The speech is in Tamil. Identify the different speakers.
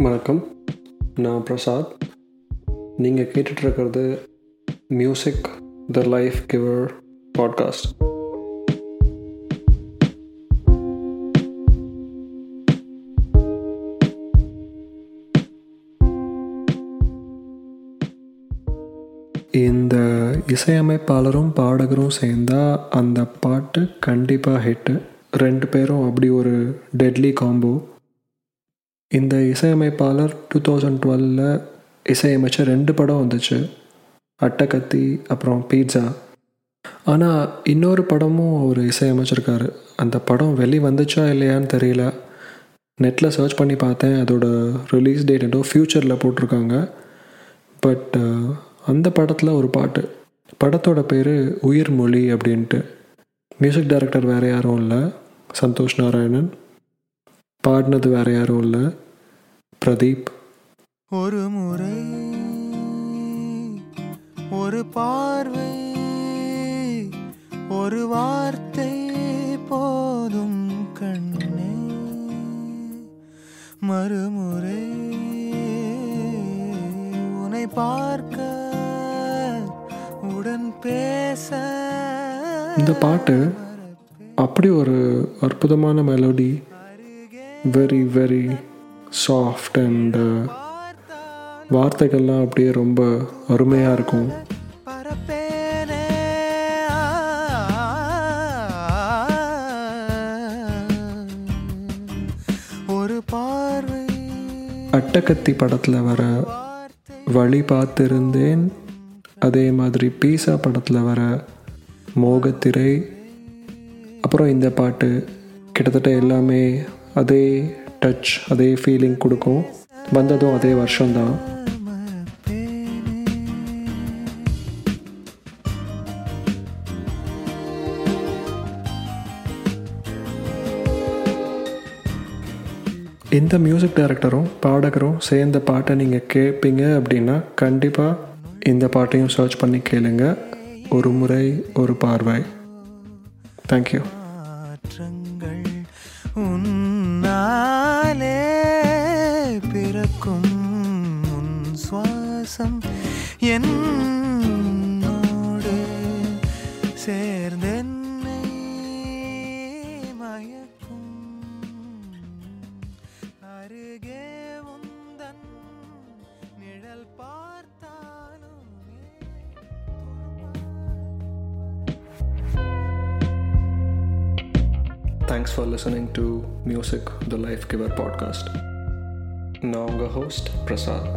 Speaker 1: வணக்கம். நான் பிரசாத். நீங்கள் கேட்டுட்ருக்கிறது music the life giver podcast இந்த இசையமைப்பாளரும் பாடகரும் சேர்ந்தால் அந்த பாட்டு கண்டிப்பாக ஹிட்டு ரெண்டு பேரும் அப்படி ஒரு டெட்லி காம்போ இந்த இசையமைப்பாளர் டூ தௌசண்ட் டுவெலில் இசையமைச்ச ரெண்டு படம் வந்துச்சு. அட்டக்கத்தி அப்புறம் பீட்சா. ஆனால் இன்னொரு படமும் அவர் இசையமைச்சிருக்காரு. அந்த படம் வெளி வந்துச்சா இல்லையான்னு தெரியல. நெட்டில் சர்ச் பண்ணி பார்த்தேன். அதோட ரிலீஸ் டேட் ஏதோ ஃப்யூச்சரில் போட்டிருக்காங்க. பட் அந்த படத்தில் ஒரு பாட்டு. படத்தோட பேர் உயிர் மொழி அப்படின்ட்டு. மியூசிக் டைரக்டர் வேறு யாரும் இல்லை. சந்தோஷ் நாராயணன். பாடினது வேறு யாரும் இல்லை. பிரதீப்.
Speaker 2: ஒரு முறை ஒரு பார்வை ஒரு வார்த்தை போதும் கண்ணே. மறுமுறை உன்னை பார்க்க உடன் பேச
Speaker 1: இந்த பாட்டு அப்படி ஒரு அற்புதமான melody very very soft and வார்த்தைகள்லாம் அப்படியே ரொம்ப அருமையாக இருக்கும்.
Speaker 2: பரப்பேனே ஒரு பார்வை.
Speaker 1: அட்டக்கத்தி படத்தில் வர வழி பார்த்திருந்தேன். அதே மாதிரி பீஸா படத்தில் வர மோகத்திரை. அப்புறம் இந்த பாட்டு கிட்டத்தட்ட எல்லாமே அதே டச் அதே ஃபீலிங் கொடுக்கும். வந்ததும் அதே வருஷம்தான். இந்த மியூசிக் டைரக்டரும் பாடகரும் சேர்ந்த பாட்டை நீங்கள் கேட்பீங்க அப்படின்னா கண்டிப்பாக இந்த பாட்டையும் சர்ச் பண்ணி கேளுங்க. ஒரு முறை ஒரு பார்வை. தேங்க்யூ
Speaker 2: மாற்றங்கள் சுவாசம் என்னோடு சேர்ந்தென்னை மயக்கும் அருகே உந்தன் நிழல் பார்த்தாலும்
Speaker 1: thanks for listening to music the life giver podcast நான் உங்கள் ஹோஸ்ட் பிரசாத்